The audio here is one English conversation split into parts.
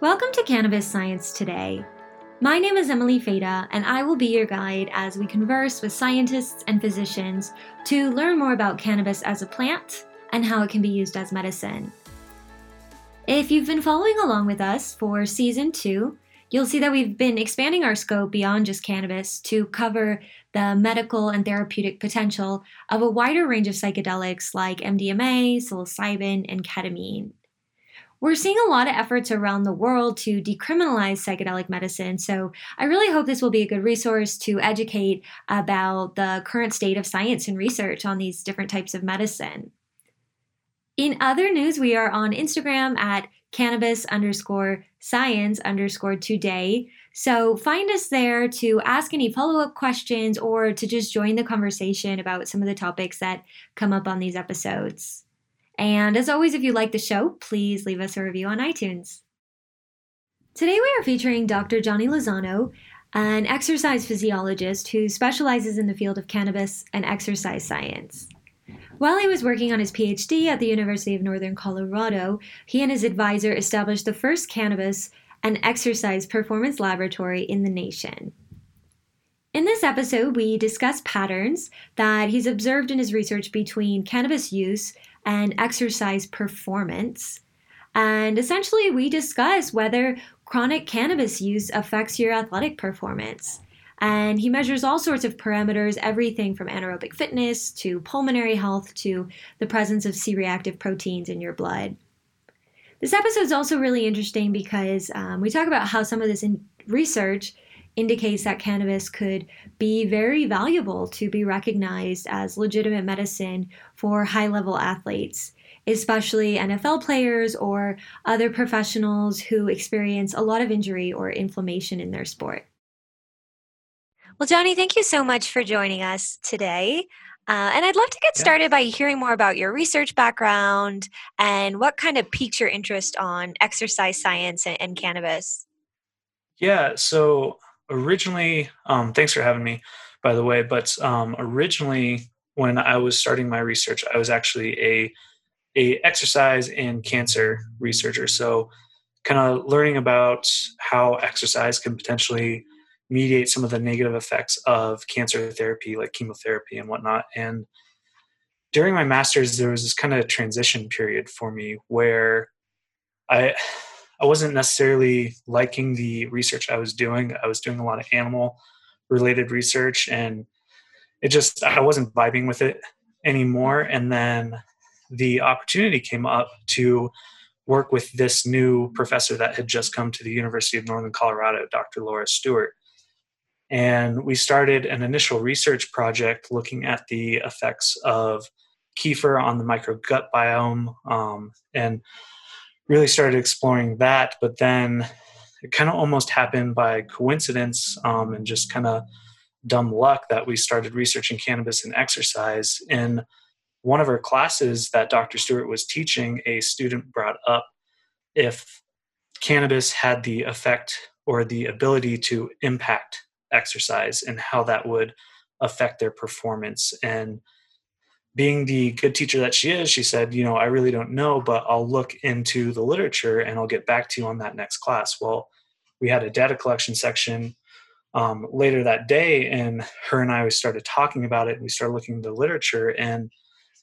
Welcome to Cannabis Science Today. My name is Emily Feda, and I will be your guide as we converse with scientists and physicians to learn more about cannabis as a plant and how it can be used as medicine. If you've been following along with us for season two, you'll see that we've been expanding our scope beyond just cannabis to cover the medical and therapeutic potential of a wider range of psychedelics like MDMA, psilocybin, and ketamine. We're seeing a lot of efforts around the world to decriminalize psychedelic medicine, so I really hope this will be a good resource to educate about the current state of science and research on these different types of medicine. In other news, we are on Instagram at cannabis underscore science underscore today. So find us there to ask any follow up questions or to just join the conversation about some of the topics that come up on these episodes. And as always, if you like the show, please leave us a review on iTunes. Today we are featuring Dr. Johnny Lisano, an exercise physiologist who specializes in the field of cannabis and exercise science. While he was working on his PhD at the University of Northern Colorado, he and his advisor established the first cannabis and exercise performance laboratory in the nation. In this episode, we discuss patterns that he's observed in his research between cannabis use and exercise performance. And essentially, we discuss whether chronic cannabis use affects your athletic performance. And he measures all sorts of parameters, everything from anaerobic fitness to pulmonary health to the presence of C reactive proteins in your blood. This episode is also really interesting because um, we talk about how some of this in- research indicates that cannabis could be very valuable to be recognized as legitimate medicine for high level athletes, especially NFL players or other professionals who experience a lot of injury or inflammation in their sport. Well, Johnny, thank you so much for joining us today. Uh, and I'd love to get started yeah. by hearing more about your research background and what kind of piqued your interest on exercise science and, and cannabis. Yeah, so originally, um, thanks for having me, by the way. But um, originally, when I was starting my research, I was actually a a exercise and cancer researcher. So, kind of learning about how exercise can potentially mediate some of the negative effects of cancer therapy, like chemotherapy and whatnot. And during my master's, there was this kind of transition period for me where I I wasn't necessarily liking the research I was doing. I was doing a lot of animal related research and it just I wasn't vibing with it anymore and then the opportunity came up to work with this new professor that had just come to the University of Northern Colorado, Dr. Laura Stewart. And we started an initial research project looking at the effects of kefir on the microgut biome um, and really started exploring that. But then it kind of almost happened by coincidence um, and just kind of dumb luck that we started researching cannabis and exercise. In one of our classes that Dr. Stewart was teaching, a student brought up if cannabis had the effect or the ability to impact exercise and how that would affect their performance. And being the good teacher that she is, she said, you know, I really don't know, but I'll look into the literature and I'll get back to you on that next class. Well, we had a data collection section um, later that day, and her and I we started talking about it. And we started looking into literature, and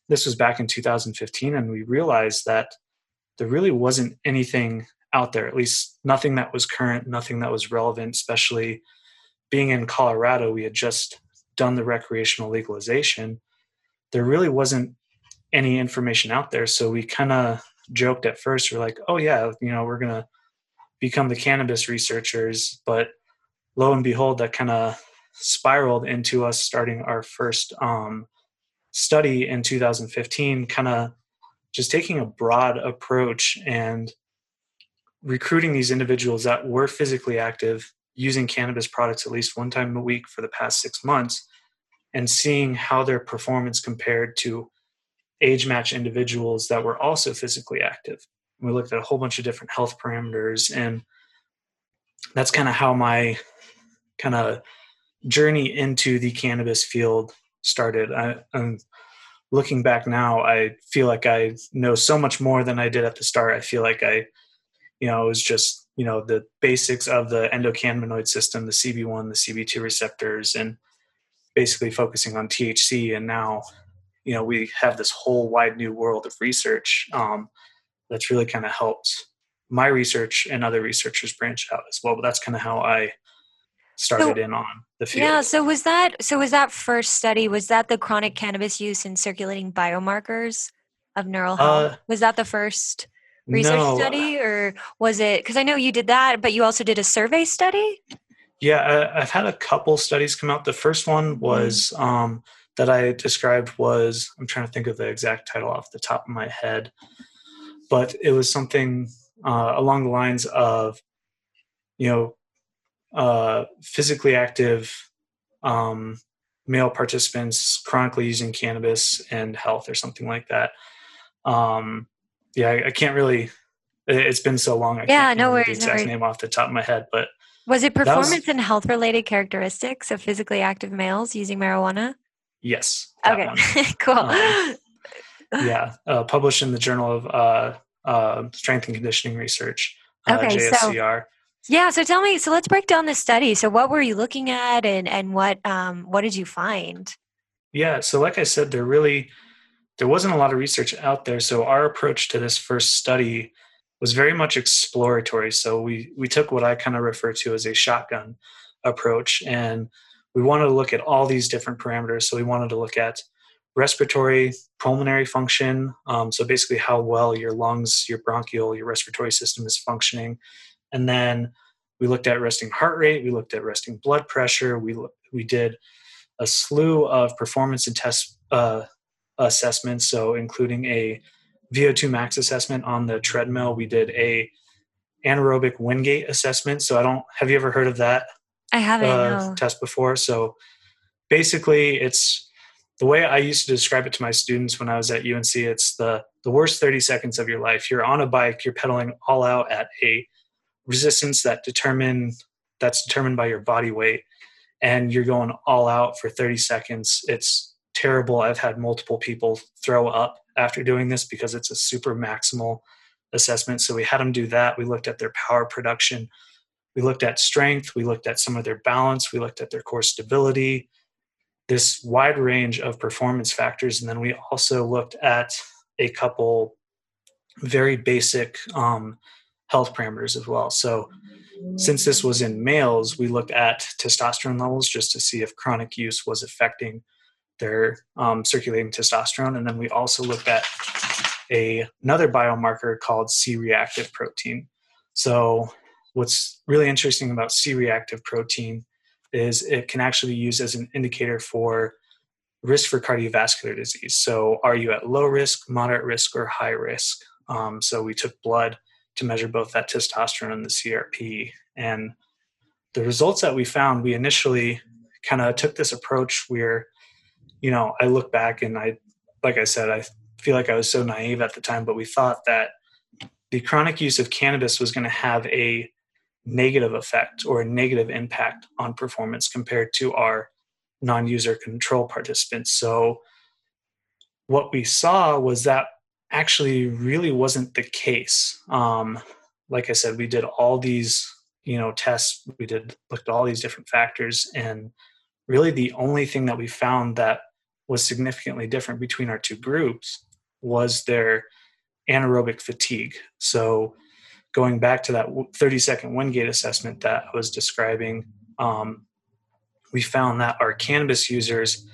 this was back in 2015, and we realized that there really wasn't anything out there, at least nothing that was current, nothing that was relevant, especially being in Colorado. We had just done the recreational legalization there really wasn't any information out there. So we kind of joked at first. We're like, oh, yeah, you know, we're going to become the cannabis researchers. But lo and behold, that kind of spiraled into us starting our first um, study in 2015, kind of just taking a broad approach and recruiting these individuals that were physically active using cannabis products at least one time a week for the past six months and seeing how their performance compared to age match individuals that were also physically active. We looked at a whole bunch of different health parameters, and that's kind of how my kind of journey into the cannabis field started. I, am looking back now, I feel like I know so much more than I did at the start. I feel like I, you know, it was just you know the basics of the endocannabinoid system the cb1 the cb2 receptors and basically focusing on thc and now you know we have this whole wide new world of research um, that's really kind of helped my research and other researchers branch out as well but that's kind of how i started so, in on the field yeah so was that so was that first study was that the chronic cannabis use in circulating biomarkers of neural health uh, was that the first research no. study or was it because i know you did that but you also did a survey study yeah I, have had a couple studies come out the first one mm-hmm. was um, that i described was i'm trying to think of the exact title off the top of my head but it was something uh, along the lines of you know uh, physically active um, male participants chronically using cannabis and health or something like that um, yeah, I, I, can't really. It's been so long. I yeah, no worries. The exact no name off the top of my head, but was it performance was, and health related characteristics of physically active males using marijuana? Yes. Okay. cool. Um, yeah, uh, published in the Journal of uh, uh, Strength and Conditioning Research. Uh, okay, JSCR. so yeah, so tell me. So let's break down this study. So what were you looking at, and and what um, what did you find? Yeah, so like I said, they're really there wasn't a lot of research out there. So our approach to this first study was very much exploratory. So we we took what I kind of refer to as a shotgun approach, and we wanted to look at all these different parameters. So we wanted to look at respiratory, pulmonary function. Um, so basically, how well your lungs, your bronchial, your respiratory system is functioning, and then we looked at resting heart rate. We looked at resting blood pressure. We we did a slew of performance and test uh, assessments. So including a VO2 max assessment on the treadmill. We did a anaerobic Wingate assessment. So I don't have you ever heard of that? I haven't uh, no. test before. So basically, it's the way I used to describe it to my students when I was at UNC. It's the the worst 30 seconds of your life. You're on a bike. You're pedaling all out at a resistance that determine that's determined by your body weight, and you're going all out for 30 seconds. It's terrible. I've had multiple people throw up after doing this because it's a super maximal assessment. So we had them do that. We looked at their power production. We looked at strength. We looked at some of their balance. We looked at their core stability, this wide range of performance factors. And then we also looked at a couple very basic um, health parameters as well. So since this was in males, we looked at testosterone levels just to see if chronic use was affecting their um, circulating testosterone. And then we also looked at a, another biomarker called C reactive protein. So, what's really interesting about C reactive protein is it can actually be used as an indicator for risk for cardiovascular disease. So, are you at low risk, moderate risk, or high risk? Um, so, we took blood to measure both that testosterone and the CRP. And the results that we found, we initially kind of took this approach where you know, I look back and I, like I said, I feel like I was so naive at the time, but we thought that the chronic use of cannabis was going to have a negative effect or a negative impact on performance compared to our non user control participants. So, what we saw was that actually really wasn't the case. Um, like I said, we did all these, you know, tests. We did looked at all these different factors, and really the only thing that we found that was significantly different between our two groups was their anaerobic fatigue. So, going back to that 30 second Wingate assessment that I was describing, um, we found that our cannabis users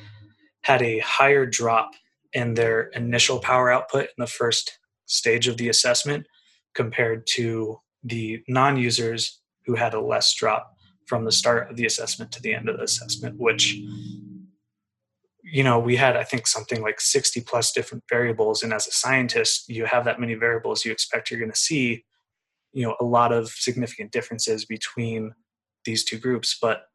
had a higher drop in their initial power output in the first stage of the assessment compared to the non users who had a less drop from the start of the assessment to the end of the assessment, which you know we had i think something like 60 plus different variables and as a scientist you have that many variables you expect you're going to see you know a lot of significant differences between these two groups but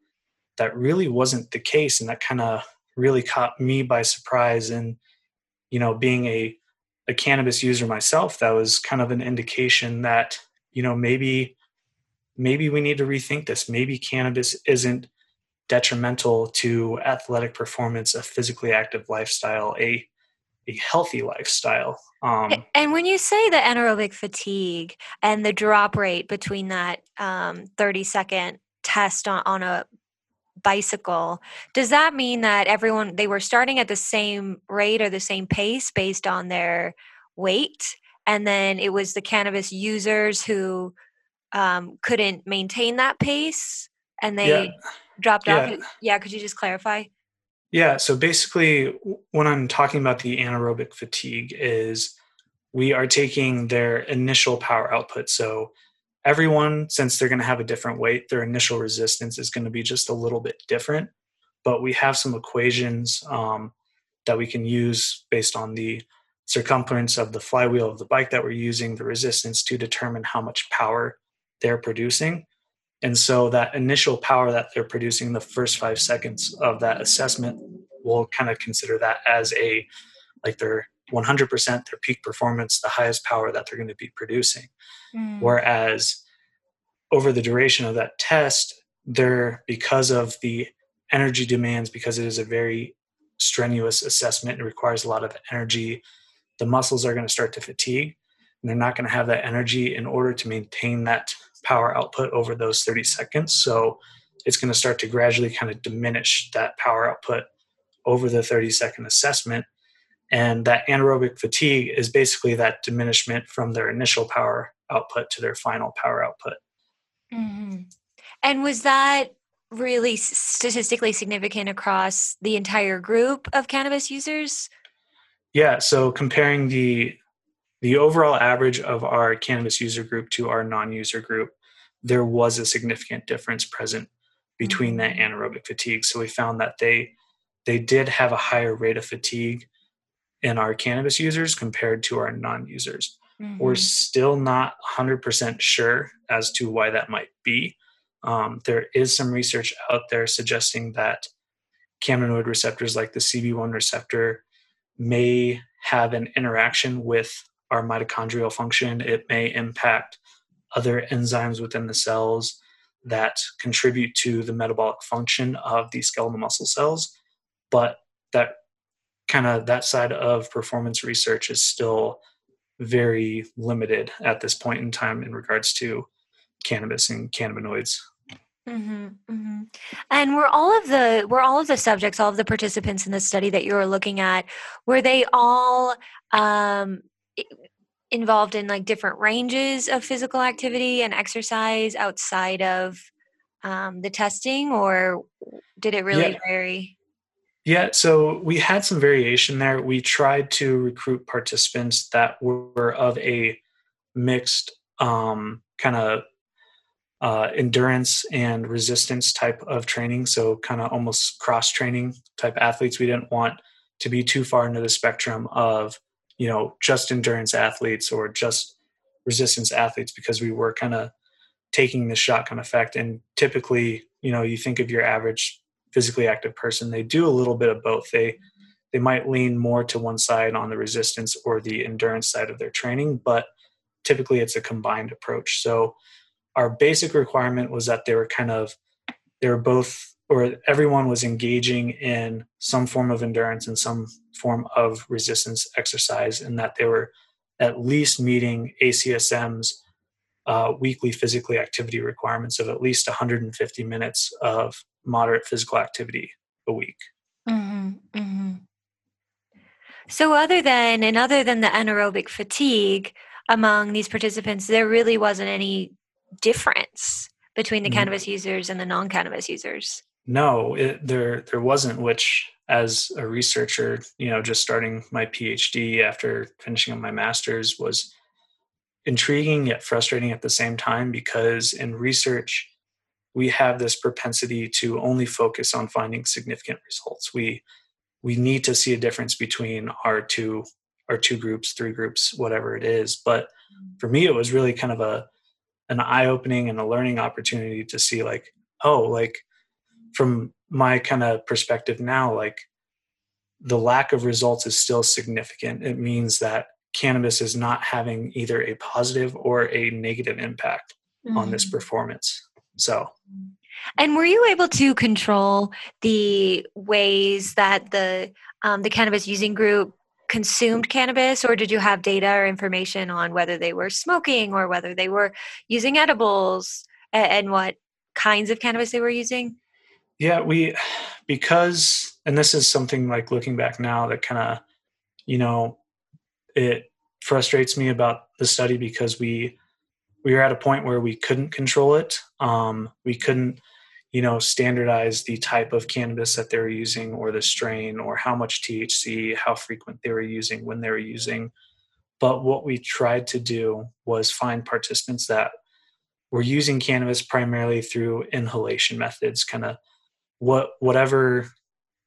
that really wasn't the case and that kind of really caught me by surprise and you know being a a cannabis user myself. That was kind of an indication that you know maybe maybe we need to rethink this. Maybe cannabis isn't detrimental to athletic performance, a physically active lifestyle, a a healthy lifestyle. Um, and when you say the anaerobic fatigue and the drop rate between that um, 30 second test on, on a bicycle, does that mean that everyone they were starting at the same rate or the same pace based on their weight? And then it was the cannabis users who um, couldn't maintain that pace and they yeah. Dropped yeah. off. Yeah, could you just clarify? Yeah, so basically, when I'm talking about the anaerobic fatigue, is we are taking their initial power output. So everyone, since they're going to have a different weight, their initial resistance is going to be just a little bit different. But we have some equations um, that we can use based on the circumference of the flywheel of the bike that we're using, the resistance to determine how much power they're producing. And so that initial power that they're producing the first five seconds of that assessment, we'll kind of consider that as a like their 100% their peak performance, the highest power that they're going to be producing. Mm. Whereas over the duration of that test, they're because of the energy demands, because it is a very strenuous assessment, it requires a lot of energy. The muscles are going to start to fatigue, and they're not going to have that energy in order to maintain that power output over those 30 seconds. So it's going to start to gradually kind of diminish that power output over the 30 second assessment. And that anaerobic fatigue is basically that diminishment from their initial power output to their final power output. Mm-hmm. And was that really statistically significant across the entire group of cannabis users? Yeah, so comparing the the overall average of our cannabis user group to our non-user group, there was a significant difference present between that mm-hmm. anaerobic fatigue. So we found that they they did have a higher rate of fatigue in our cannabis users compared to our non-users. Mm-hmm. We're still not 100% sure as to why that might be. Um, there is some research out there suggesting that cannabinoid receptors like the CB1 receptor may have an interaction with our mitochondrial function. It may impact other enzymes within the cells that contribute to the metabolic function of the skeletal muscle cells. But that kind of that side of performance research is still very limited at this point in time in regards to cannabis and cannabinoids. Mm-hmm, mm-hmm. And were all of the were all of the subjects, all of the participants in the study that you were looking at, were they all um, involved in like different ranges of physical activity and exercise outside of um, the testing, or did it really yeah. vary? Yeah, so we had some variation there. We tried to recruit participants that were of a mixed um, kind of uh, endurance and resistance type of training. So, kind of almost cross training type athletes. We didn't want to be too far into the spectrum of, you know, just endurance athletes or just resistance athletes because we were kind of taking the shotgun effect. And typically, you know, you think of your average physically active person, they do a little bit of both. They they might lean more to one side on the resistance or the endurance side of their training, but typically it's a combined approach. So our basic requirement was that they were kind of they were both or everyone was engaging in some form of endurance and some form of resistance exercise and that they were at least meeting ACSM's uh, weekly physically activity requirements of at least 150 minutes of moderate physical activity a week. Mm-hmm, mm-hmm. So, other than and other than the anaerobic fatigue among these participants, there really wasn't any difference between the mm-hmm. cannabis users and the non-cannabis users. No, it, there there wasn't. Which, as a researcher, you know, just starting my PhD after finishing up my master's was intriguing yet frustrating at the same time because in research we have this propensity to only focus on finding significant results we we need to see a difference between our two our two groups three groups whatever it is but for me it was really kind of a an eye-opening and a learning opportunity to see like oh like from my kind of perspective now like the lack of results is still significant it means that cannabis is not having either a positive or a negative impact mm-hmm. on this mm. performance. So, and were you able to control the ways that the um, the cannabis using group consumed cannabis, or did you have data or information on whether they were smoking or whether they were using edibles and, and what kinds of cannabis they were using? Yeah, we because and this is something like looking back now that kind of you know it frustrates me about the study because we we were at a point where we couldn't control it. Um, we couldn't you know standardize the type of cannabis that they were using or the strain or how much THC, how frequent they were using, when they were using. But what we tried to do was find participants that were using cannabis primarily through inhalation methods, kind of what whatever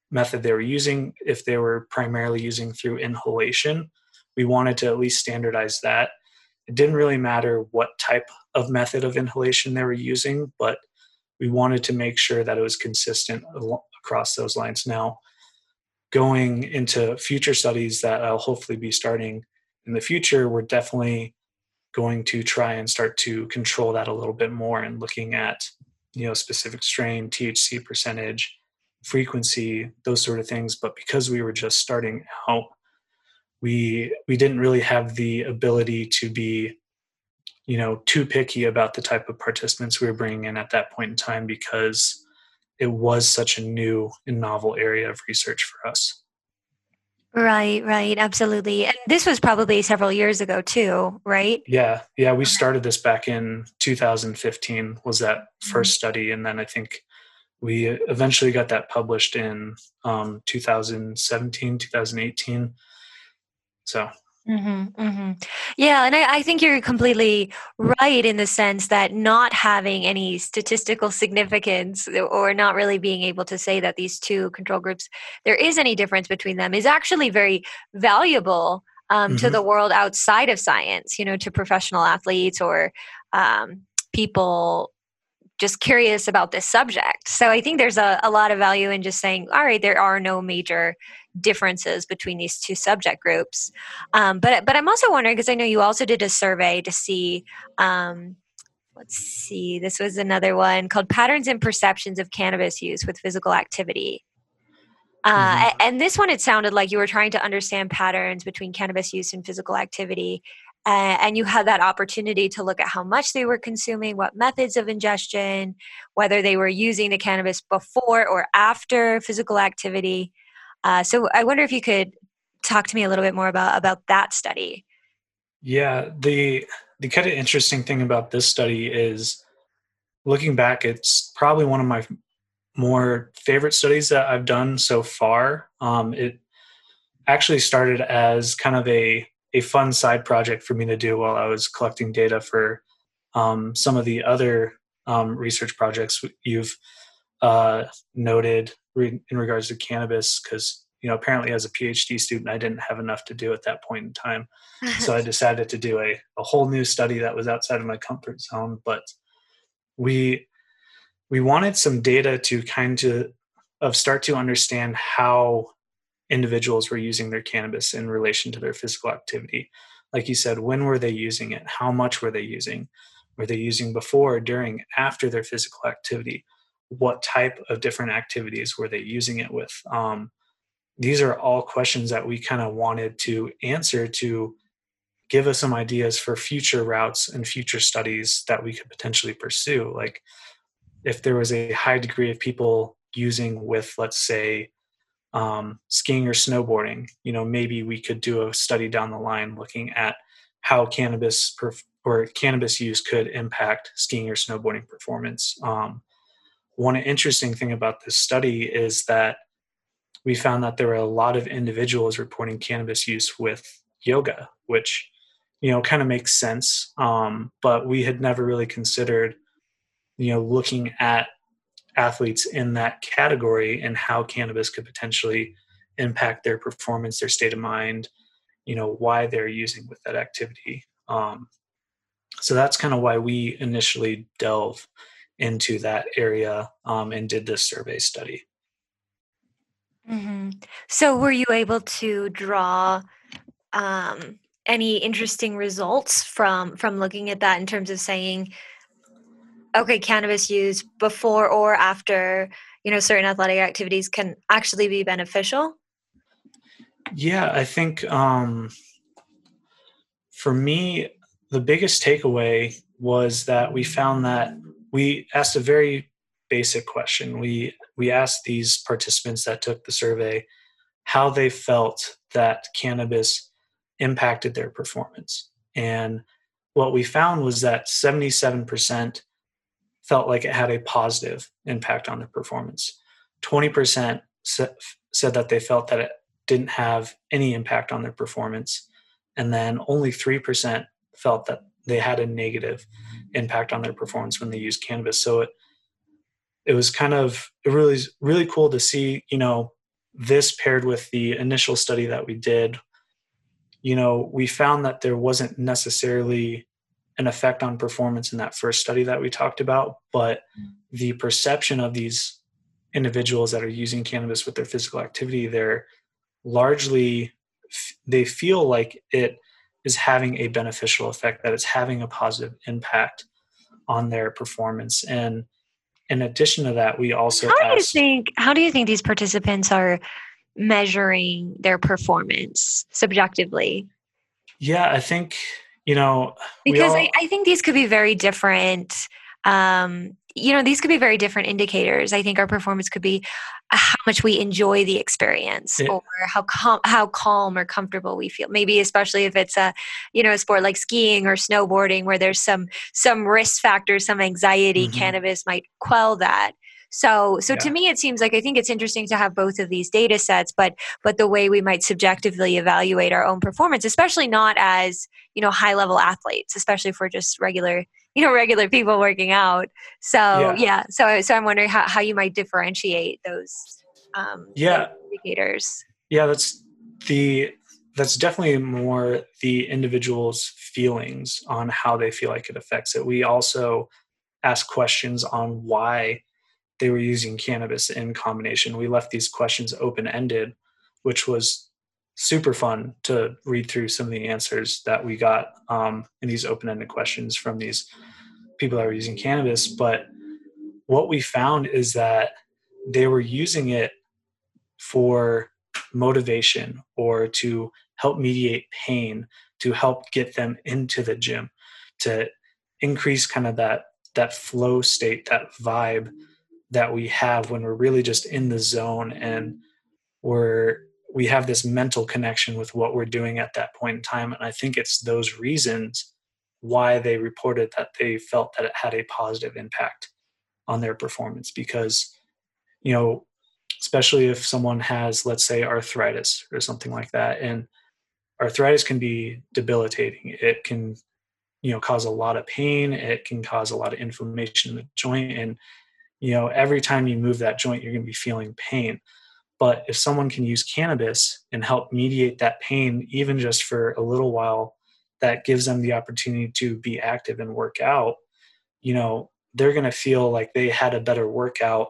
method they were using, if they were primarily using through inhalation, we wanted to at least standardize that. It didn't really matter what type of method of inhalation they were using, but we wanted to make sure that it was consistent across those lines. Now, going into future studies that I'll hopefully be starting in the future, we're definitely going to try and start to control that a little bit more and looking at you know specific strain thc percentage frequency those sort of things. But because we were just starting out we we didn't really have the ability to be you know too picky about the type of participants we were bringing in at that point in time because it was such a new and novel area of research for us Right, right, absolutely. And this was probably several years ago too, right? Yeah, yeah. We started this back in 2015. Was that 1st mm-hmm. study, and then I think we eventually got that published in um, 2017, 2018. So Mm-hmm, mm-hmm. Yeah, and I, I, think you're completely right in the sense that not having any statistical significance or not really being able to say that these two control groups, there is any difference between them, is actually very valuable um, mm-hmm. to the world outside of science, you know, to professional athletes or um, people just curious about this subject. So I think there's a, a lot of value in just saying, all right, there are no major differences between these two subject groups. Um, but but I'm also wondering because I know you also did a survey to see. Um, let's see, this was another one called "Patterns and Perceptions of Cannabis Use with Physical Activity." Uh, mm-hmm. And this one, it sounded like you were trying to understand patterns between cannabis use and physical activity. Uh, and you had that opportunity to look at how much they were consuming, what methods of ingestion, whether they were using the cannabis before or after physical activity. Uh, so I wonder if you could talk to me a little bit more about about that study. Yeah, the the kind of interesting thing about this study is looking back, it's probably one of my more favorite studies that I've done so far. Um, it actually started as kind of a a fun side project for me to do while I was collecting data for um, some of the other um, research projects you've uh, noted re- in regards to cannabis because you know apparently as a phd student i didn't have enough to do at that point in time. So i decided to do a, a whole new study that was outside of my comfort zone but we we wanted some data to kind of of start to understand how individuals were using their cannabis in relation to their physical activity. Like you said when were they using it? How much were they using? Were they using before during after their physical activity what type of different activities were they using it with? Um, these are all questions that we kind of wanted to answer to give us some ideas for future routes and future studies that we could potentially pursue. Like if there was a high degree of people using with let's say um, skiing or snowboarding you know maybe we could do a study down the line looking at how cannabis perf- or cannabis use could impact skiing or snowboarding performance. Um, one interesting thing about this study is that we found that there were a lot of individuals reporting cannabis use with yoga, which you know kind of makes sense. Um, but we had never really considered, you know, looking at athletes in that category and how cannabis could potentially impact their performance, their state of mind, you know, why they're using with that activity. Um, so that's kind of why we initially delve into that area um, and did this survey study. Mm-hmm. So, were you able to draw um, any interesting results from from looking at that in terms of saying, okay, cannabis use before or after you know certain athletic activities can actually be beneficial? Yeah, I think um, for me, the biggest takeaway was that we found that we asked a very basic question. We we asked these participants that took the survey how they felt that cannabis impacted their performance. And what we found was that 77% felt like it had a positive impact on their performance. 20% said that they felt that it didn't have any impact on their performance. And then only 3% felt that they had a negative impact on their performance when they used cannabis. So it it was kind of it really really cool to see, you know, this paired with the initial study that we did, you know, we found that there wasn't necessarily an effect on performance in that first study that we talked about, but the perception of these individuals that are using cannabis with their physical activity, they're largely they feel like it is having a beneficial effect, that it's having a positive impact on their performance. And in addition to that, we also how do you think how do you think these participants are measuring their performance subjectively? Yeah, I think you know because all, I, I think these could be very different um, you know, these could be very different indicators. I think our performance could be how much we enjoy the experience yeah. or how calm, how calm or comfortable we feel. Maybe especially if it's a, you know, a sport like skiing or snowboarding where there's some some risk factors, some anxiety. Mm-hmm. Cannabis might quell that. So, so yeah. to me, it seems like I think it's interesting to have both of these data sets, but but the way we might subjectively evaluate our own performance, especially not as you know high level athletes, especially if we're just regular you know regular people working out. So yeah, yeah. So so i'm wondering how, how you might differentiate those um yeah. indicators. Yeah that's the that's definitely more the individual's feelings on how they feel like it affects it. We also ask questions on why they were using cannabis in combination. We left these questions open ended which was super fun to read through some of the answers that we got um, in these open-ended questions from these people that were using cannabis. But what we found is that they were using it for motivation or to help mediate pain to help get them into the gym to increase kind of that that flow state that vibe that we have when we're really just in the zone and we're we have this mental connection with what we're doing at that point in time. And I think it's those reasons why they reported that they felt that it had a positive impact on their performance because, you know, especially if someone has, let's say, arthritis or something like that. And arthritis can be debilitating. It can, you know, cause a lot of pain. It can cause a lot of inflammation in the joint. And, you know, every time you move that joint, you're going to be feeling pain. But if someone can use cannabis and help mediate that pain, even just for a little while, that gives them the opportunity to be active and work out, you know, they're going to feel like they had a better workout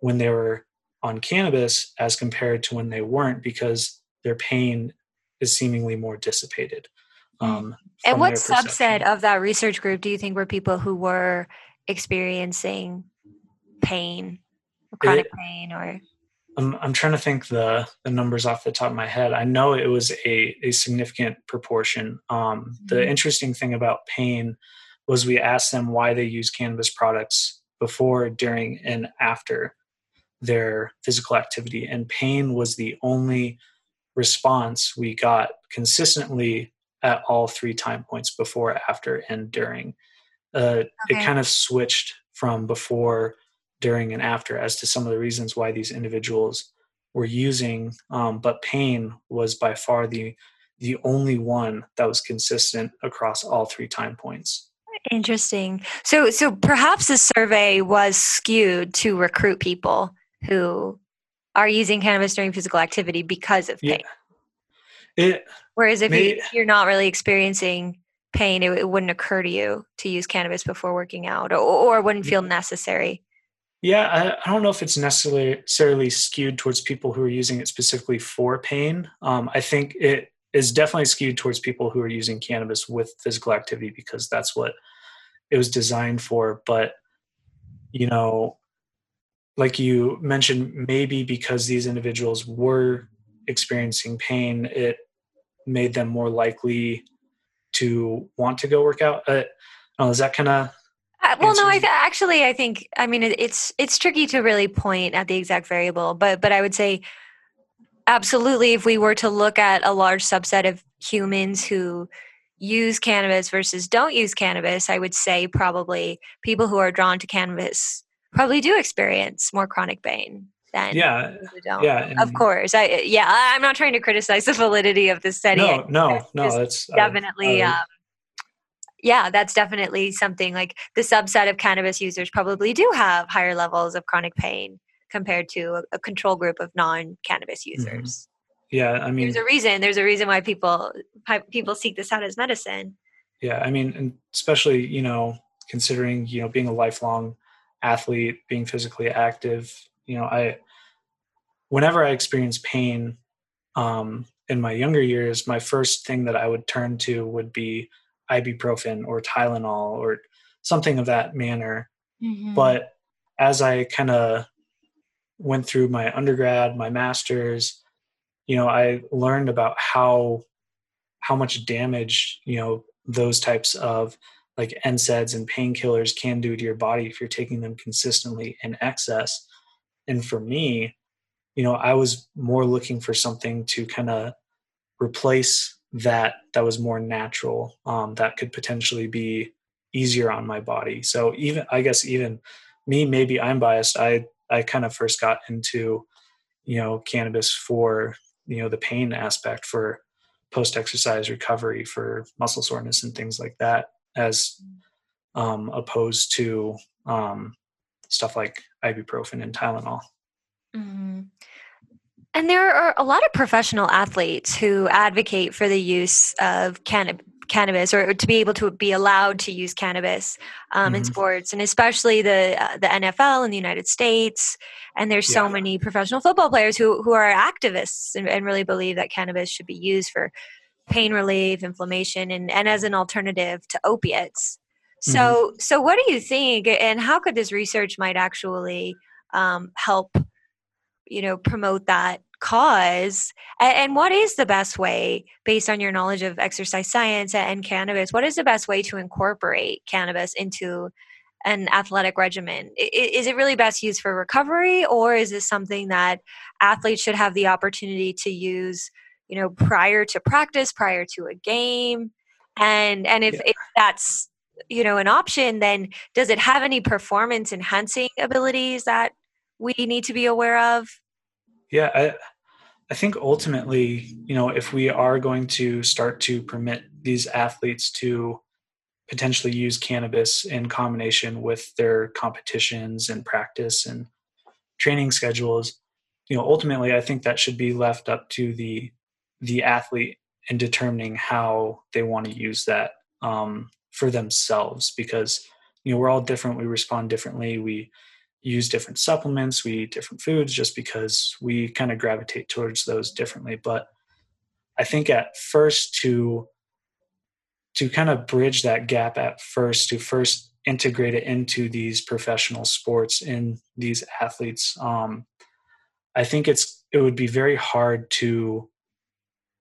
when they were on cannabis as compared to when they weren't because their pain is seemingly more dissipated. Um, and what subset of that research group do you think were people who were experiencing pain, chronic it, pain, or I'm, I'm trying to think the the numbers off the top of my head. I know it was a, a significant proportion. Um, the mm-hmm. interesting thing about pain was we asked them why they use cannabis products before, during, and after their physical activity, and pain was the only response we got consistently at all three time points before, after, and during. Uh, okay. It kind of switched from before during and after as to some of the reasons why these individuals were using um, but pain was by far the the only one that was consistent across all three time points. Interesting. So so perhaps the survey was skewed to recruit people who are using cannabis during physical activity because of pain. Yeah. it whereas if may, you, you're not really experiencing pain it, it, wouldn't occur to you to use cannabis before working out or, or wouldn't feel necessary yeah, I, I, don't know if it's necessarily skewed towards people who are using it specifically for pain. Um, I think it is definitely skewed towards people who are using cannabis with physical activity because that's what it was designed for. But, you know, like you mentioned, maybe because these individuals were experiencing pain, it made them more likely to want to go work out. Uh, is that kind of uh, well, no, I th- actually I think I mean it, it's it's tricky to really point at the exact variable, but but I would say absolutely if we were to look at a large subset of humans who use cannabis versus don't use cannabis, I would say probably people who are drawn to cannabis probably do experience more chronic pain than yeah yeah of course i yeah i'm not trying to criticize the validity of the study. No no no that's definitely um, yeah that's definitely something like the subset of cannabis users probably do have higher levels of chronic pain compared to a, a control group of non-cannabis mm-hmm. users mm-hmm. yeah i mean there's a reason there's a reason why people people seek this out as medicine yeah i mean especially you know considering you know being a lifelong athlete being physically active you know i whenever i experience pain um, in my younger years my first thing that i would turn to would be ibuprofen or tylenol or something of that manner mm-hmm. but as i kind of went through my undergrad my masters you know i learned about how how much damage you know those types of like NSAIDs and painkillers can do to your body if you're taking them consistently in excess. And for me, you know, I was more looking for something to kind of replace that that was more natural, um, that could potentially be easier on my body. So even I guess even me, maybe I'm biased. I I kind of first got into, you know, cannabis for you know the pain aspect for post exercise recovery for muscle soreness and things like that as um, opposed to um, stuff like ibuprofen and Tylenol. Mm-hmm. And there are a lot of professional athletes who advocate for the use of cannabis cannabis or to be able to be allowed to use cannabis um, mm-hmm. in sports and especially the uh, the NFL in the United States and there's yeah. so many professional football players who who are activists and, and, really believe that cannabis should be used for pain relief, inflammation, and, and as an alternative to opiates. So, mm-hmm. so what do you think, and how could this research might actually um, help, you know, promote that cause? And, what is the best way, based on your knowledge of exercise science and cannabis, what is the best way to incorporate cannabis into an athletic regimen? Is it really best used for recovery, or is this something that athletes should have the opportunity to use? you know prior to practice prior to a game and and if, yeah. if that's you know an option then does it have any performance enhancing abilities that we need to be aware of yeah i i think ultimately you know if we are going to start to permit these athletes to potentially use cannabis in combination with their competitions and practice and training schedules you know ultimately i think that should be left up to the the athlete in determining how they want to use that um, for themselves because you know we're all different. We respond differently. We use different supplements we eat different foods just because we kind of gravitate towards those differently. But i think at first to to kind of bridge that gap at first to first integrate it into these professional sports in these athletes um, i think it's it would be very hard to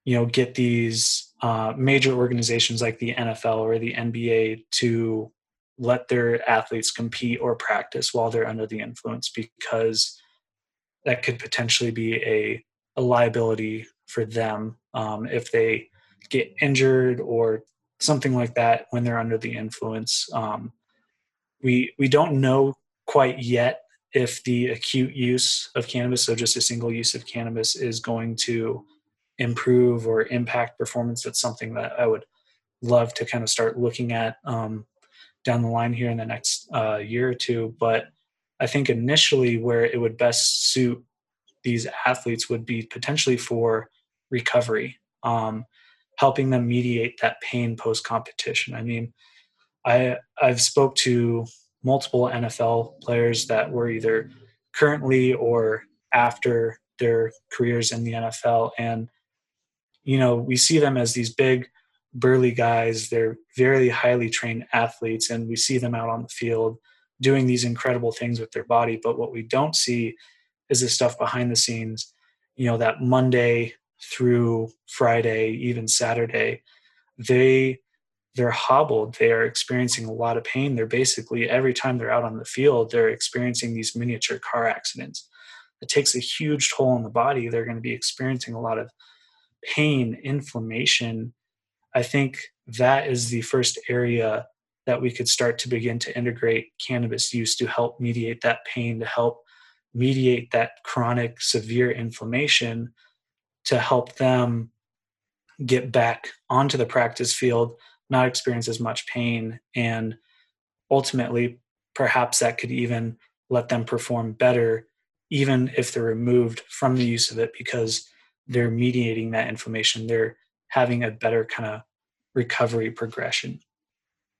you know get these uh, major organizations like the NFL or the NBA to let their athletes compete or practice while they're under the influence because that could potentially be a, a liability for them um, if they get injured or something like that when they're under the influence. Um, we we don't know quite yet if the acute use of cannabis, so just a single use of cannabis, is going to improve or impact performance that's something that i would love to kind of start looking at um, down the line here in the next uh, year or two but i think initially where it would best suit these athletes would be potentially for recovery um, helping them mediate that pain post competition i mean i i've spoke to multiple nfl players that were either currently or after their careers in the nfl and you know, we see them as these big, burly guys. They're very highly trained athletes, and we see them out on the field doing these incredible things with their body. But what we don't see is the stuff behind the scenes. you know that monday through friday even saturday they they're hobbled they are experiencing a lot of pain they're basically every time they're out on the field they're experiencing these miniature car accidents it takes a huge toll on the body they're going to be experiencing a lot of pain inflammation i think that is the first area that we could start to begin to integrate cannabis use to help mediate that pain to help mediate that chronic severe inflammation to help them get back onto the practice field not experience as much pain and ultimately perhaps that could even let them perform better even if they're removed from the use of it because they're mediating that inflammation. They're having a better kind of recovery progression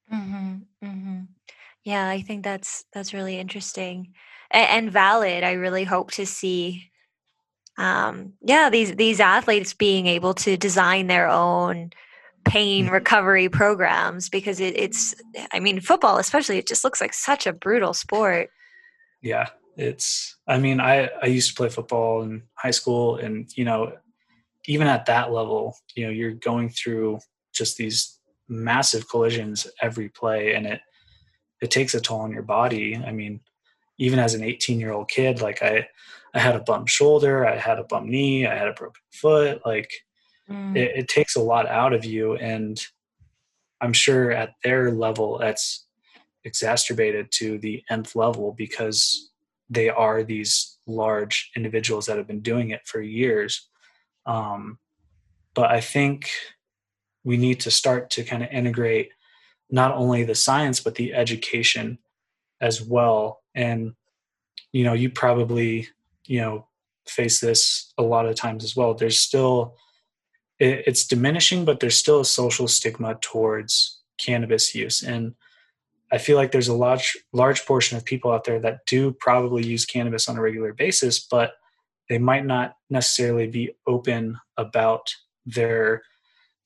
hmm hmm Yeah, I think that's that's really interesting and, and valid. I really hope to see, um, yeah, these these athletes being able to design their own pain Mhm. recovery programs because it, it's, I mean, football especially, it just looks like such a brutal sport. yeah it's i mean i i used to play football in high school and you know even at that level you know you're going through just these massive collisions every play and it it takes a toll on your body i mean even as an 18 year old kid like i i had a bum shoulder i had a bum knee i had a broken foot like Mm. it, it takes a lot out of you and i'm sure at their level that's exacerbated to the nth level because they are these large individuals that have been doing it for years um, but i think we need to start to kind of integrate not only the science but the education as well. And you know you probably you know face this a lot of times as well. There's still it, it's diminishing but there's still a social stigma towards cannabis use. And i feel like there's a large large portion of people out there that do probably use cannabis on a regular basis but they might not necessarily be open about their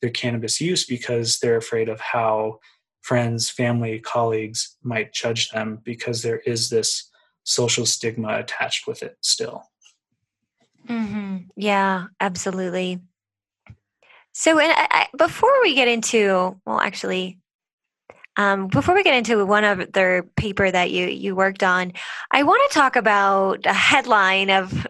their cannabis use because they're afraid of how friends family colleagues might judge them because there is this social stigma attached with it still hmm Yeah, absolutely. So, and I, I, before we get into, well, actually, um, before we get into one of other paper that you you worked on, I want to talk about a headline of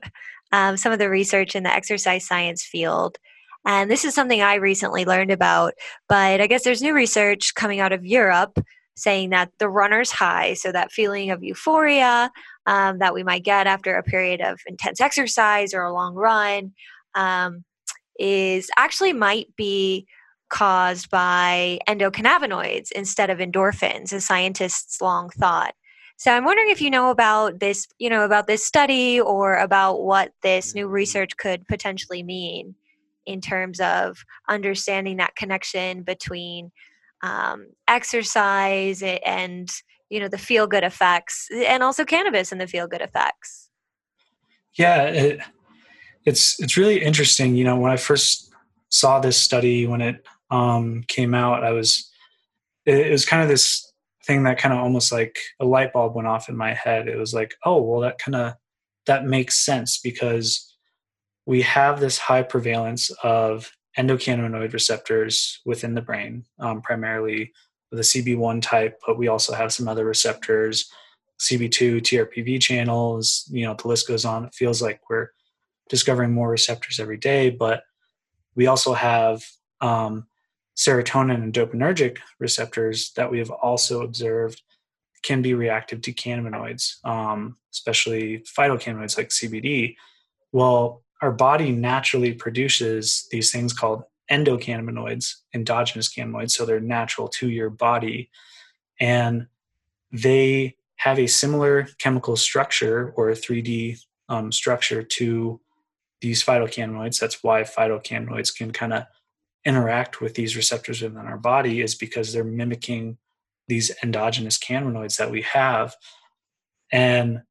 um, some of the research in the exercise science field. And this is something I recently learned about, but I guess there's new research coming out of Europe saying that the runner's high, so that feeling of euphoria um, that we might get after a period of intense exercise or a long run, um, is actually might be caused by endocannabinoids instead of endorphins, as scientists long thought. So I'm wondering if you know about this, you know, about this study or about what this new research could potentially mean in terms of understanding that connection between um, exercise and you know the feel good effects and also cannabis and the feel good effects. yeah it, it's it's really interesting you know when i first saw this study when it um, came out i was it, it was kind of this thing that kind of almost like a light bulb went off in my head. It was like oh well that kind of that makes sense because we have this high prevalence of endocannabinoid receptors within the brain um, primarily the cb1 type but we also have some other receptors cb2 trpv channels you know the list goes on. It feels like we're discovering more receptors every day, but we also have um, serotonin and dopaminergic receptors that we have also observed can be reactive to cannabinoids, um, especially phytocannabinoids like CBD. Well, our body naturally produces these things called endocannabinoids, endogenous cannabinoids, so they're natural to your body. And they have a similar chemical structure or a 3D um, structure to these phytocannabinoids. That's why phytocannabinoids can kind of interact with these receptors within our body, is because they're mimicking these endogenous cannabinoids that we have. And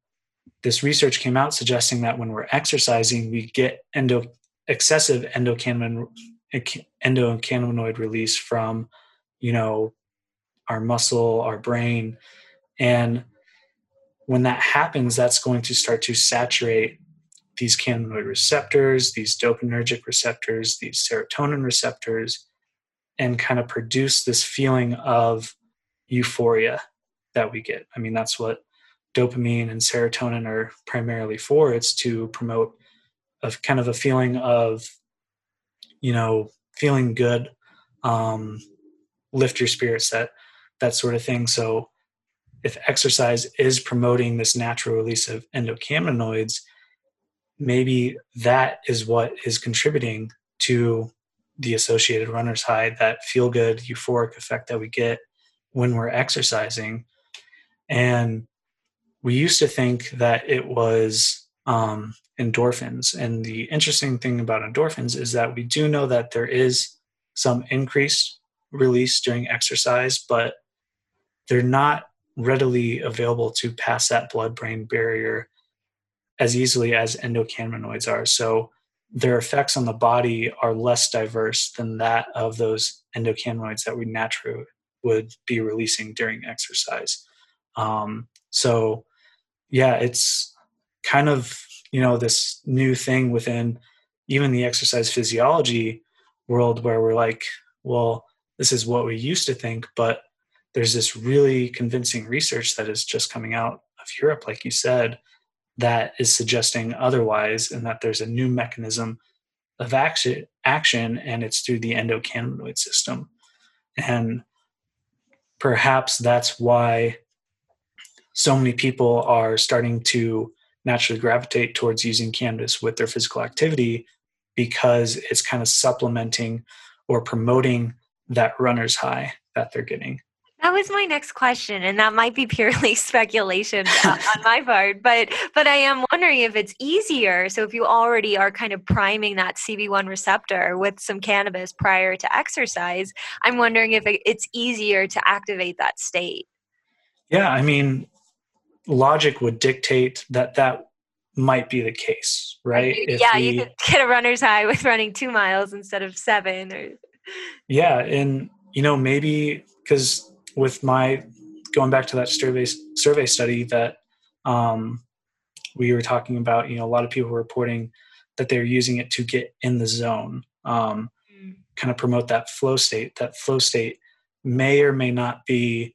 this research came out suggesting that when we're exercising, we get endo, excessive endocannabinoid, endocannabinoid release from, you know, our muscle, our brain. And when that happens, that's going to start to saturate these cannabinoid receptors, these dopaminergic receptors, these serotonin receptors, and kind of produce this feeling of euphoria that we get. I mean, that's what dopamine and serotonin are primarily for. It's to promote a kind of a feeling of, you know, feeling good, um, lift your spirits, that that sort of thing. So, if exercise is promoting this natural release of endocannabinoids, maybe that is what is contributing to the associated runner's high, that feel good, euphoric effect that we get when we're exercising. And we used to think that it was um, endorphins. And the interesting thing about endorphins is that we do know that there is some increased release during exercise, but they're not readily available to pass that blood brain barrier as easily as endocannabinoids are. So their effects on the body are less diverse than that of those endocannabinoids that we naturally would be releasing during exercise. Um, so, yeah, it's kind of you know this new thing within even the exercise physiology world where we're like, well, this is what we used to think, but there's this really convincing research that is just coming out of Europe, like you said, that is suggesting otherwise, and that there's a new mechanism of action, and it's through the endocannabinoid system. And perhaps that's why so many people are starting to naturally gravitate towards using cannabis with their physical activity because it's kind of supplementing or promoting that runner's high that they're getting. That was my next question, and that might be purely speculation uh, on my part, but but I am wondering if it's easier. So if you already are kind of priming that CB1 receptor with some cannabis prior to exercise, I'm wondering if it's easier to activate that state. Yeah, I mean, logic would dictate that that might be the case, right? yeah, we, you could get a runner's high with running two miles instead of seven, or yeah, and you know maybe because with my going back to that survey survey study that um, we were talking about, you know, a lot of people were reporting that they're using it to get in the zone, um, mm. kind of promote that flow state. That flow state may or may not be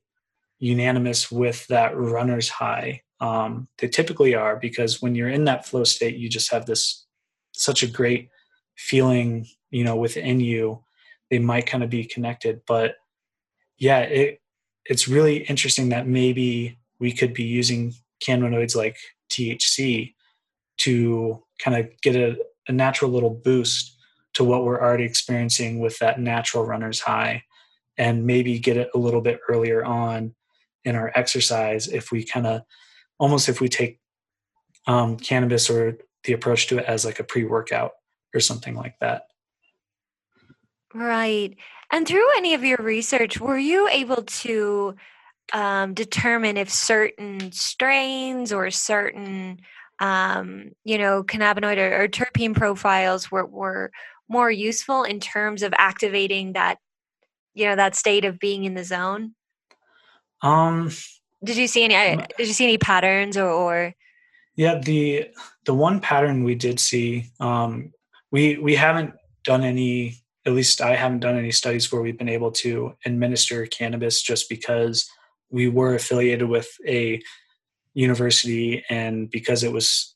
unanimous with that runner's high. Um, they typically are because when you're in that flow state, you just have this such a great feeling, you know, within you. They might kind of be connected, but yeah, it it's really interesting that maybe we could be using cannabinoids like THC to kind of get a, a, natural little boost to what we're already experiencing with that natural runner's high and maybe get it a little bit earlier on in our exercise if we kind of almost if we take um, cannabis or the approach to it as like a pre-workout or something like that. Right and through any of your research, were you able to um, determine if certain strains or certain, um, you know, cannabinoid or, or terpene profiles were, were more useful in terms of activating that, you know, that state of being in the zone? Um, did you see any? Did you see any patterns or? or yeah, the the one pattern we did see, um, we we haven't done any at least I haven't done any studies where we've been able to administer cannabis just because we were affiliated with a university and because it was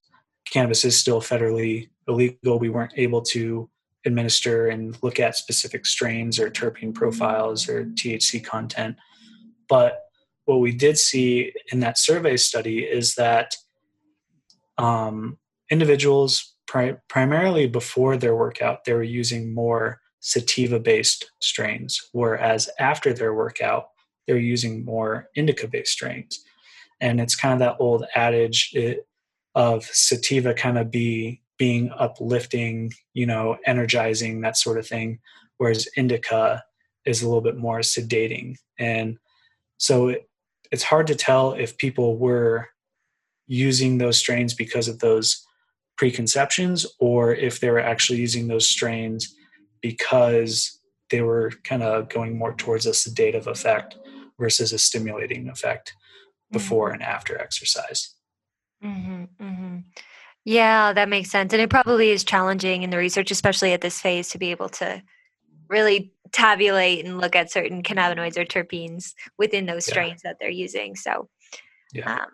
cannabis is still federally illegal, we weren't able to administer and look at specific strains or terpene profiles or THC content. But what we did see in that survey study is that um, individuals, pri- primarily before their workout, they were using more sativa based strains, whereas after their workout, they're using more indica based strains. And it's kind of that old adage of sativa kind of be being uplifting, you know, energizing, that sort of thing, whereas indica is a little bit more sedating. And so it, it's hard to tell if people were using those strains because of those preconceptions or if they were actually using those strains because they were kind of going more towards a sedative effect versus a stimulating effect before mm-hmm. and after exercise. Mm-hmm, mm-hmm. Yeah, that makes sense. And it probably is challenging in the research, especially at this phase, to be able to really tabulate and look at certain cannabinoids or terpenes within those strains yeah. that they're using. So, yeah. Um,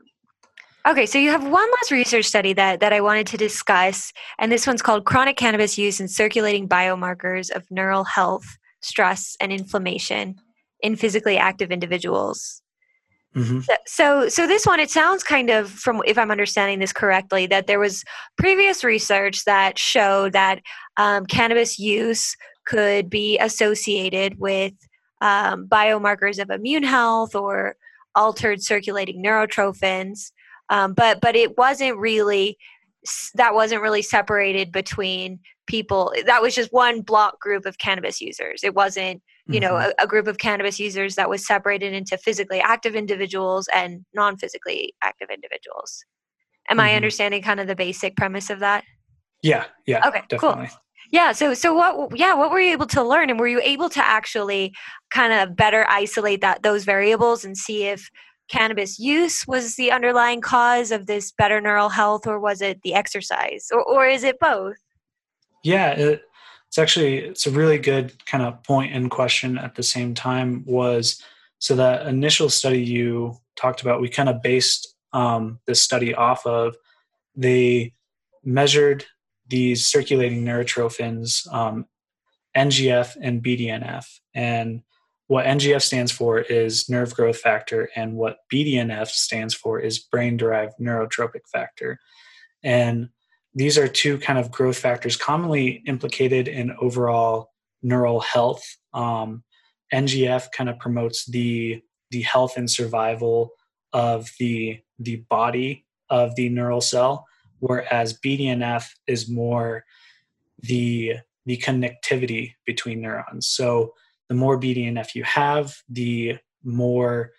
okay, so you have one last research study that, that I wanted to discuss, and this one's called Chronic Cannabis Use and Circulating Biomarkers of Neural Health, Stress, and Inflammation in Physically Active Individuals. Mm-hmm. So, so this one, it sounds kind of from, if I'm understanding this correctly, that there was previous research that showed that um, cannabis use could be associated with um, biomarkers of immune health or altered circulating neurotrophins, um, but but it wasn't really that wasn't really separated between people. That was just one block group of cannabis users. It wasn't you know mm-hmm. a, a, group of cannabis users that was separated into physically active individuals and non-physically active individuals am mm-hmm. i understanding kind of the basic premise of that yeah yeah okay definitely. cool yeah so so what yeah what were you able to learn and were you able to actually kind of better isolate that those variables and see if cannabis use was the underlying cause of this better neural health or was it the exercise or, or is it both? Yeah it, it's actually it's a really good kind of point in question at the same time was so that initial study you talked about we kind of based um, this study off of they measured these circulating neurotrophins um, ngf and bdnf and what ngf stands for is nerve growth factor and what bdnf stands for is brain derived neurotrophic factor and these are two kind of growth factors commonly implicated in overall neural health. Um, NGF kind of promotes the the health and survival of the the body of the neural cell, whereas BDNF is more the the connectivity between neurons. So the more BDNF you have, the more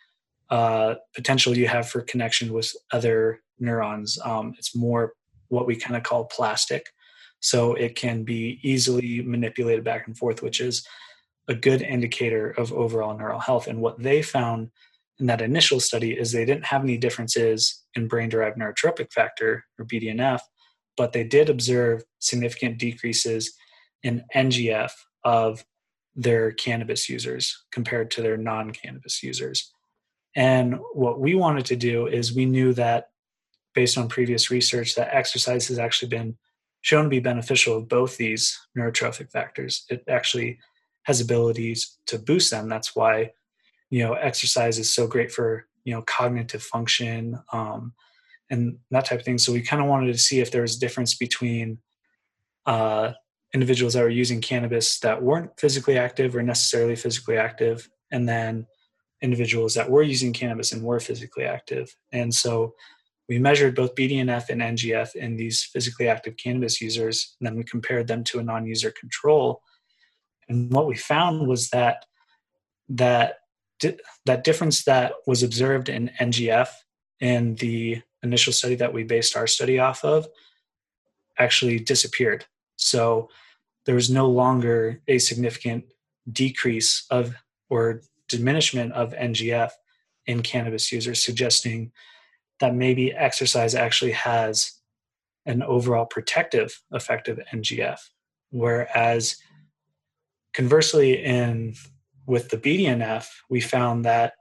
uh, potential you have for connection with other neurons. Um, it's more what we kind of call plastic. So it can be easily manipulated back and forth, which is a good indicator of overall neural health. And what they found in that initial study is they didn't have any differences in brain derived neurotrophic factor or BDNF, but they did observe significant decreases in NGF of their cannabis users compared to their non cannabis users. And what we wanted to do is we knew that based on previous research that exercise has actually been shown to be beneficial of both these neurotrophic factors. It actually has abilities to boost them. That's why you know exercise is so great for you know cognitive function um, and that type of thing. So we kind of wanted to see if there was a difference between uh, individuals that were using cannabis that weren't physically active or necessarily physically active, and then individuals that were using cannabis and were physically active. And so we measured both BDNF and NGF in these physically active cannabis users, and then we compared them to a non-user control. And what we found was that that that difference that was observed in NGF in the initial study that we based our study off of actually disappeared. So there was no longer a significant decrease of or diminishment of NGF in cannabis users, suggesting that maybe exercise actually has an overall protective effect of NGF. Whereas conversely, in with the BDNF, we found that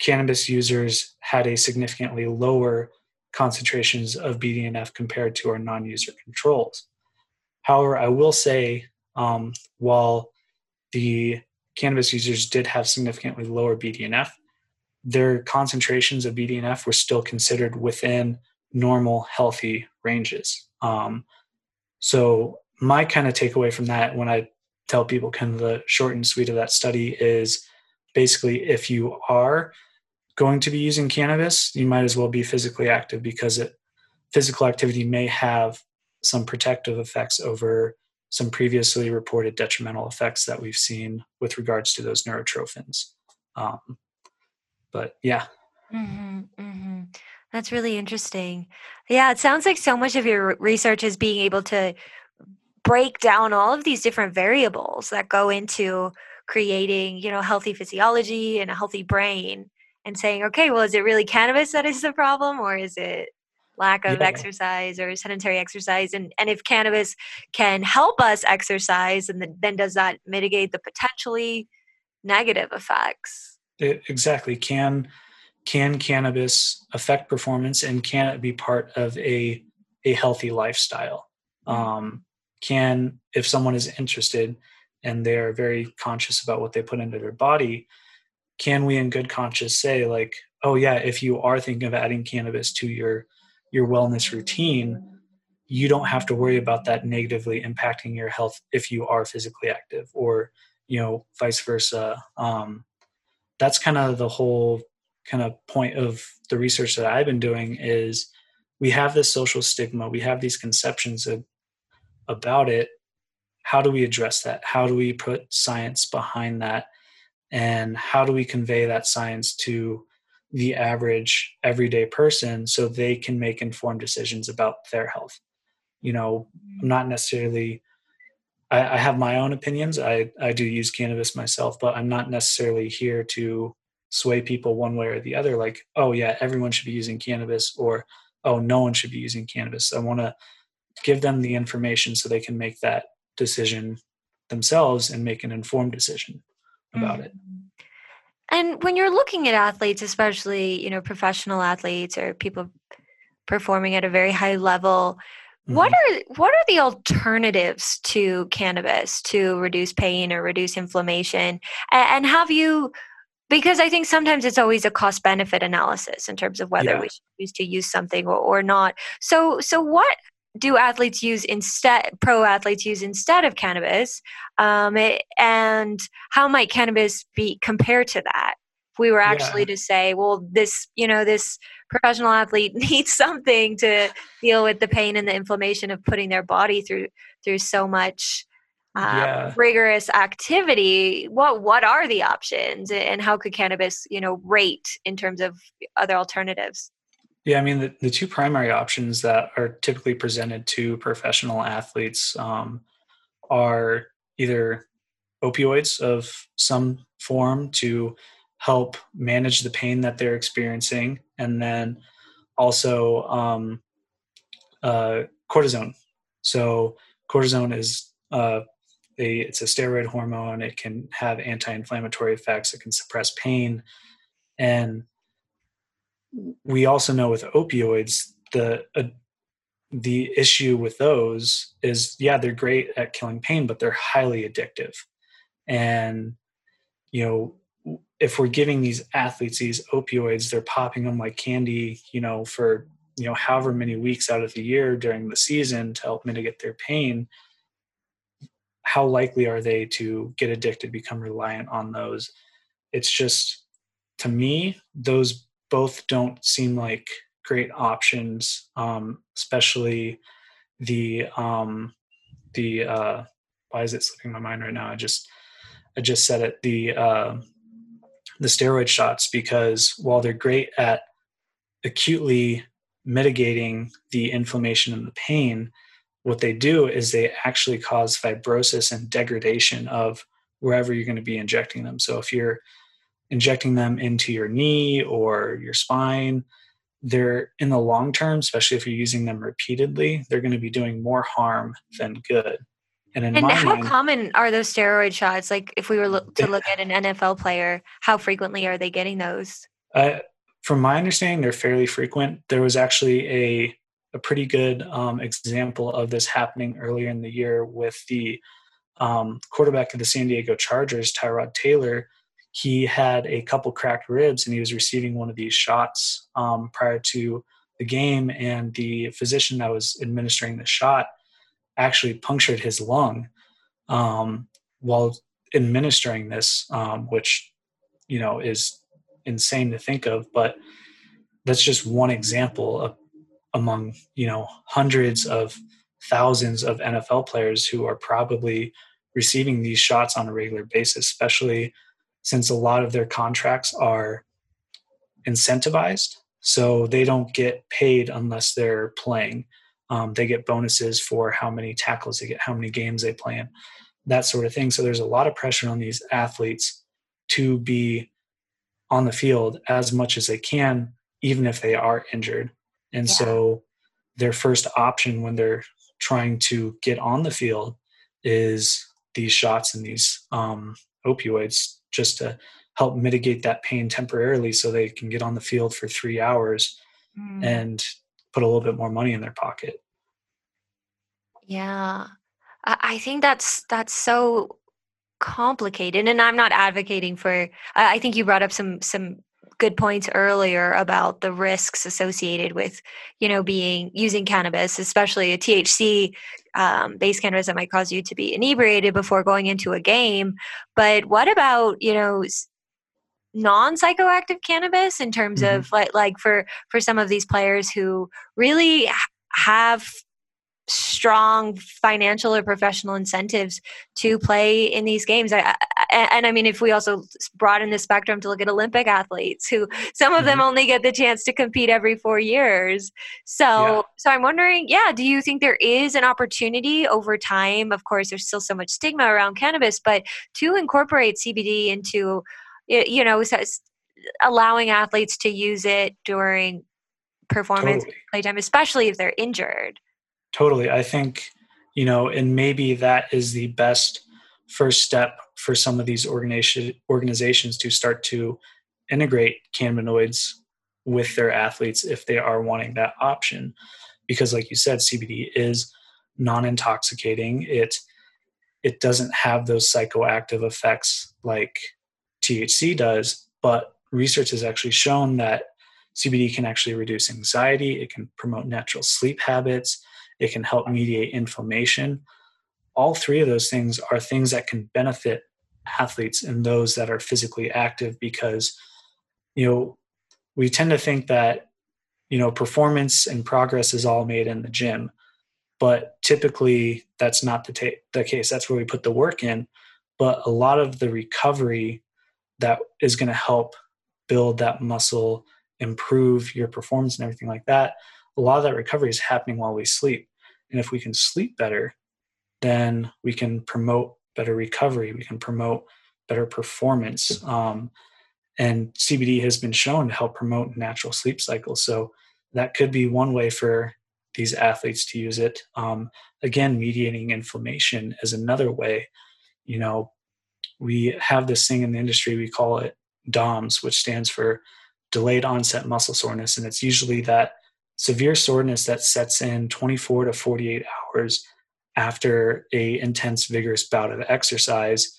cannabis users had a significantly lower concentrations of BDNF compared to our non-user controls. However, I will say, um, while the cannabis users did have significantly lower BDNF, their concentrations of BDNF were still considered within normal, healthy ranges. Um, so my kind of takeaway from that when I tell people kind of the short and sweet of that study is basically if you are going to be using cannabis, you might as well be physically active because it, physical activity may have some protective effects over some previously reported detrimental effects that we've seen with regards to those neurotrophins. Um, but yeah. Mm-hmm, mm-hmm. That's really interesting. Yeah, it sounds like so much of your research is being able to break down all of these different variables that go into creating, you know, healthy physiology and a healthy brain and saying, okay, well, is it really cannabis that is the problem or is it lack of yeah. exercise or sedentary exercise and and if cannabis can help us exercise and then does that mitigate the potentially negative effects it, exactly can can cannabis affect performance and can it be part of a a healthy lifestyle mm-hmm. um, can if someone is interested and they're very conscious about what they put into their body can we in good conscience say like oh yeah if you are thinking of adding cannabis to your your wellness routine you don't have to worry about that negatively impacting your health if you are physically active or you know vice versa. Um, that's kind of the whole kind of point of the research that i've been doing is we have this social stigma we have these conceptions of, about it. How do we address that? How do we put science behind that? And how do we convey that science to the average everyday person so they can make informed decisions about their health. You know i'm not necessarily I, I, have my own opinions. I i do use cannabis myself but i'm not necessarily here to sway people one way or the other like oh yeah everyone should be using cannabis or oh no one should be using cannabis. I want to give them the information so they can make that decision themselves and make an informed decision about mm-hmm. it and when you're looking at athletes, especially, you know, professional athletes or people performing at a very high level, mm-hmm. what are what are the alternatives to cannabis to reduce pain or reduce inflammation? And have you because I think sometimes it's always a cost benefit analysis in terms of whether yeah. we should choose to use something or, or not. So so what do athletes use instead pro athletes use instead of cannabis um, it, and how might cannabis be compared to that if we were actually yeah. to say well this you know this professional athlete needs something to deal with the pain and the inflammation of putting their body through through so much uh, yeah. rigorous activity what what are the options and how could cannabis you know rate in terms of other alternatives yeah, I mean, the, the two primary options that are typically presented to professional athletes um, are either opioids of some form to help manage the pain that they're experiencing, and then also um, uh, cortisone. So, cortisone is uh, a, it's a steroid hormone. It can have anti-inflammatory effects. It can suppress pain, and we also know with opioids the uh, the issue with those is yeah they're great at killing pain but they're highly addictive. And you know if we're giving these athletes these opioids they're popping them like candy you know for you know however many weeks out of the year during the season to help mitigate their pain how likely are they to get addicted become reliant on those? It's just to me those both don't seem like great options, um, especially the um, the uh, why is it slipping my mind right now? I just I just said it the uh, the steroid shots because while they're great at acutely mitigating the inflammation and the pain, what they do is they actually cause fibrosis and degradation of wherever you're going to be injecting them. So if you're injecting them into your knee or your spine, they're in the long term, especially if you're using them repeatedly, they're going to be doing more harm than good. And, and how mind, common are those steroid shots? Like, if we were lo- to look at an NFL player, how frequently are they getting those? Uh, from my understanding, they're fairly frequent. There was actually a a pretty good um, example of this happening earlier in the year with the um, quarterback of the San Diego Chargers, Tyrod Taylor he had a couple cracked ribs and he was receiving one of these shots um, prior to the game. And the physician that was administering the shot actually punctured his lung um, while administering this um, which you know is insane to think of but that's just one example of among you know hundreds of thousands of NFL players who are probably receiving these shots on a regular basis especially since a lot of their contracts are incentivized. So they don't get paid unless they're playing. Um, they get bonuses for how many tackles they get, how many games they play in, that sort of thing. So there's a lot of pressure on these athletes to be on the field as much as they can, even if they are injured. And yeah. so their first option when they're trying to get on the field is these shots and these um, opioids just to help mitigate that pain temporarily so they can get on the field for three hours mm. and put a little bit more money in their pocket yeah i think that's that's so complicated and i'm not advocating for i think you brought up some some good points earlier about the risks associated with you know being using cannabis especially a thc um, base cannabis that might cause you to be inebriated before going into a game but what about you know non psychoactive cannabis in terms mm-hmm. of like like for for some of these players who really have strong financial or professional incentives to play in these games. I, I, and I mean, if we also broaden the spectrum to look at Olympic athletes, who some of mm-hmm. them only get the chance to compete every four years. So, yeah. so I'm wondering, yeah, do you think there is an opportunity over time? Of course, there's still so much stigma around cannabis, but to incorporate CBD into, you know, allowing athletes to use it during performance totally. playtime, especially if they're injured. Totally. I think, you know, and maybe that is the best first step for some of these organization, organizations to start to integrate cannabinoids with their athletes if they are wanting that option. Because, like you said, CBD is non intoxicating. It it doesn't have those psychoactive effects like THC does, but research has actually shown that CBD can actually reduce anxiety, it can promote natural sleep habits, it can help mediate inflammation. All three of those things are things that can benefit athletes and those that are physically active because, you know, we tend to think that, you know, performance and progress is all made in the gym. But typically, that's not the, ta- the case. That's where we put the work in. But a lot of the recovery that is going to help build that muscle, improve your performance, and everything like that a lot of that recovery is happening while we sleep. And if we can sleep better, then we can promote better recovery. We can promote better performance. Um, and CBD has been shown to help promote natural sleep cycles. So that could be one way for these athletes to use it. Um, again, mediating inflammation is another way. You know, we have this thing in the industry, we call it DOMS, which stands for delayed onset muscle soreness. And it's usually that severe soreness that sets in 24 to 48 hours after a intense vigorous bout of exercise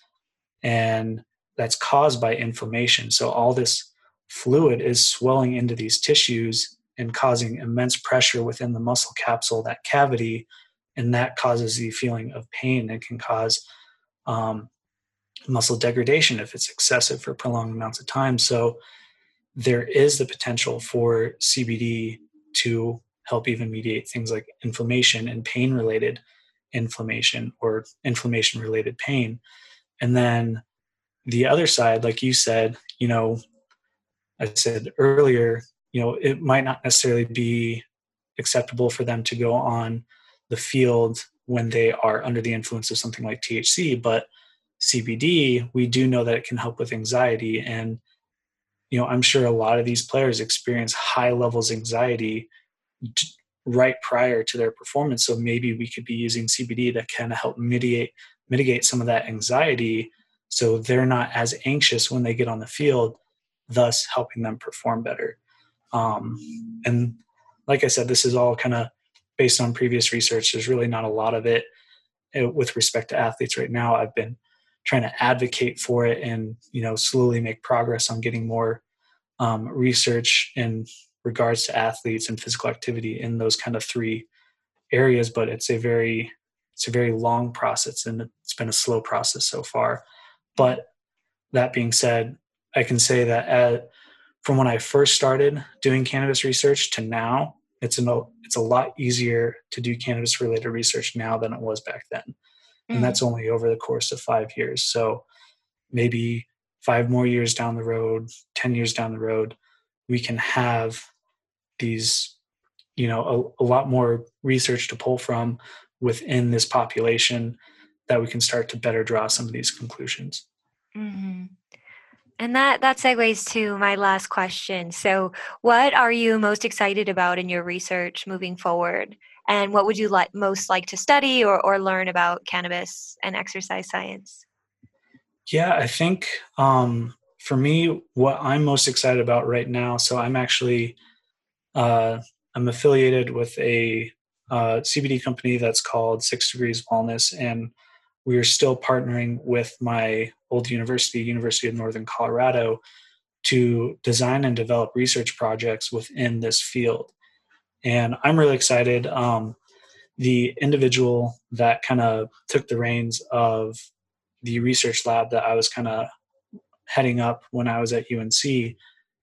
and that's caused by inflammation. So all this fluid is swelling into these tissues and causing immense pressure within the muscle capsule that cavity and that causes the feeling of pain and can cause um, muscle degradation if it's excessive for prolonged amounts of time. So there is the potential for cbd to help even mediate things like inflammation and pain related inflammation or inflammation related pain. And then the other side, like you said, you know, I said earlier, you know, it might not necessarily be acceptable for them to go on the field when they are under the influence of something like THC, but CBD, we do know that it can help with anxiety and you know i'm sure a lot of these players experience high levels anxiety right prior to their performance. So maybe we could be using cbd to kind of help mitigate mitigate some of that anxiety so they're not as anxious when they get on the field thus helping them perform better. Um, and like i said this is all kind of based on previous research. There's really not a lot of it uh, with respect to athletes right now. I've been trying to advocate for it and you know slowly make progress on getting more um, research in regards to athletes and physical activity in those kind of three areas but it's a very it's a very long process and it's been a slow process so far. But that being said i can say that at, from when i first started doing cannabis research to now it's a it's a lot easier to do cannabis related research now than it was back then. And mm-hmm. that's only over the course of five years. So maybe five more years down the road 10 years down the road we can have these you know a, a lot more research to pull from within this population that we can start to better draw some of these conclusions mm-hmm. And that that segues to my last question. So, what are you most excited about in your research moving forward? And what would you like most like to study or, or learn about cannabis and exercise science? Yeah, I think um, for me, what I'm most excited about right now. So I'm actually uh, I'm affiliated with a uh, CBD company that's called Six Degrees Wellness, and we are still partnering with my old university, University of Northern Colorado, to design and develop research projects within this field. And I'm really excited. Um, the individual that kind of took the reins of the research lab that I was kind of heading up when I was at UNC,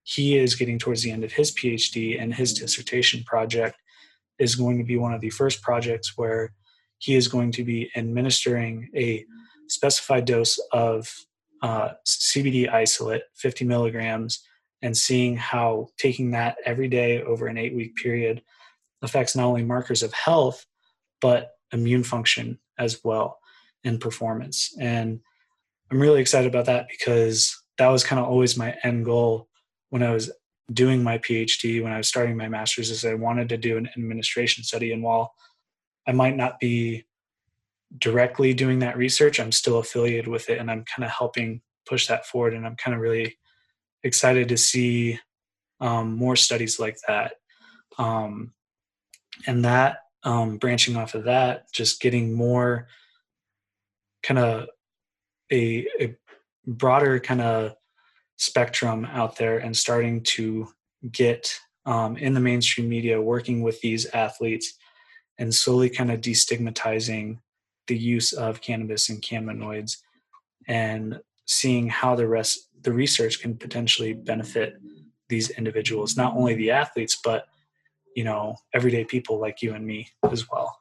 he is getting towards the end of his PhD, and his dissertation project is going to be one of the first projects where he is going to be administering a specified dose of uh, CBD isolate, 50 milligrams, and seeing how taking that every day over an eight week period affects not only markers of health, but immune function as well and performance. And I'm really excited about that because that was kind of always my end goal when I was doing my PhD, when I was starting my master's, is I wanted to do an administration study. And while I might not be directly doing that research, I'm still affiliated with it and I'm kind of helping push that forward. And I'm kind of really excited to see um, more studies like that. Um, and that, um, branching off of that, just getting more kind of a, a broader kind of spectrum out there and starting to get um, in the mainstream media working with these athletes and slowly kind of destigmatizing the use of cannabis and cannabinoids and seeing how the rest the research can potentially benefit these individuals not only the athletes but you know everyday people like you and me as well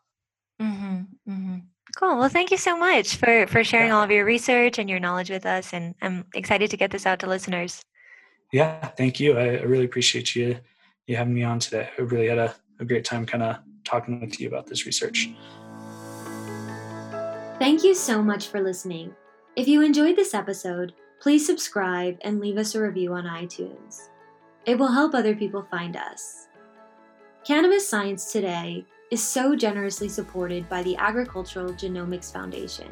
mm-hmm, mm-hmm. Cool. Well, thank you so much for for sharing all of your research and your knowledge with us, and I'm excited to get this out to listeners. Yeah, thank you. I, I really appreciate you you having me on today. I really had a, a great time kind of talking with you about this research. Thank you so much for listening. If you enjoyed this episode, please subscribe and leave us a review on iTunes. It will help other people find us. Cannabis Science Today is so generously supported by the Agricultural Genomics Foundation,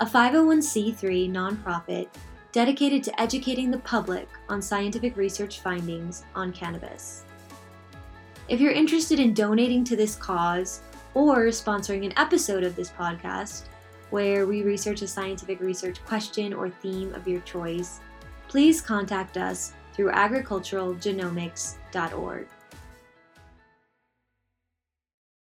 a 501c3 nonprofit dedicated to educating the public on scientific research findings on cannabis. If you're interested in donating to this cause or sponsoring an episode of this podcast, where we research a scientific research question or theme of your choice, please contact us through agriculturalgenomics.org.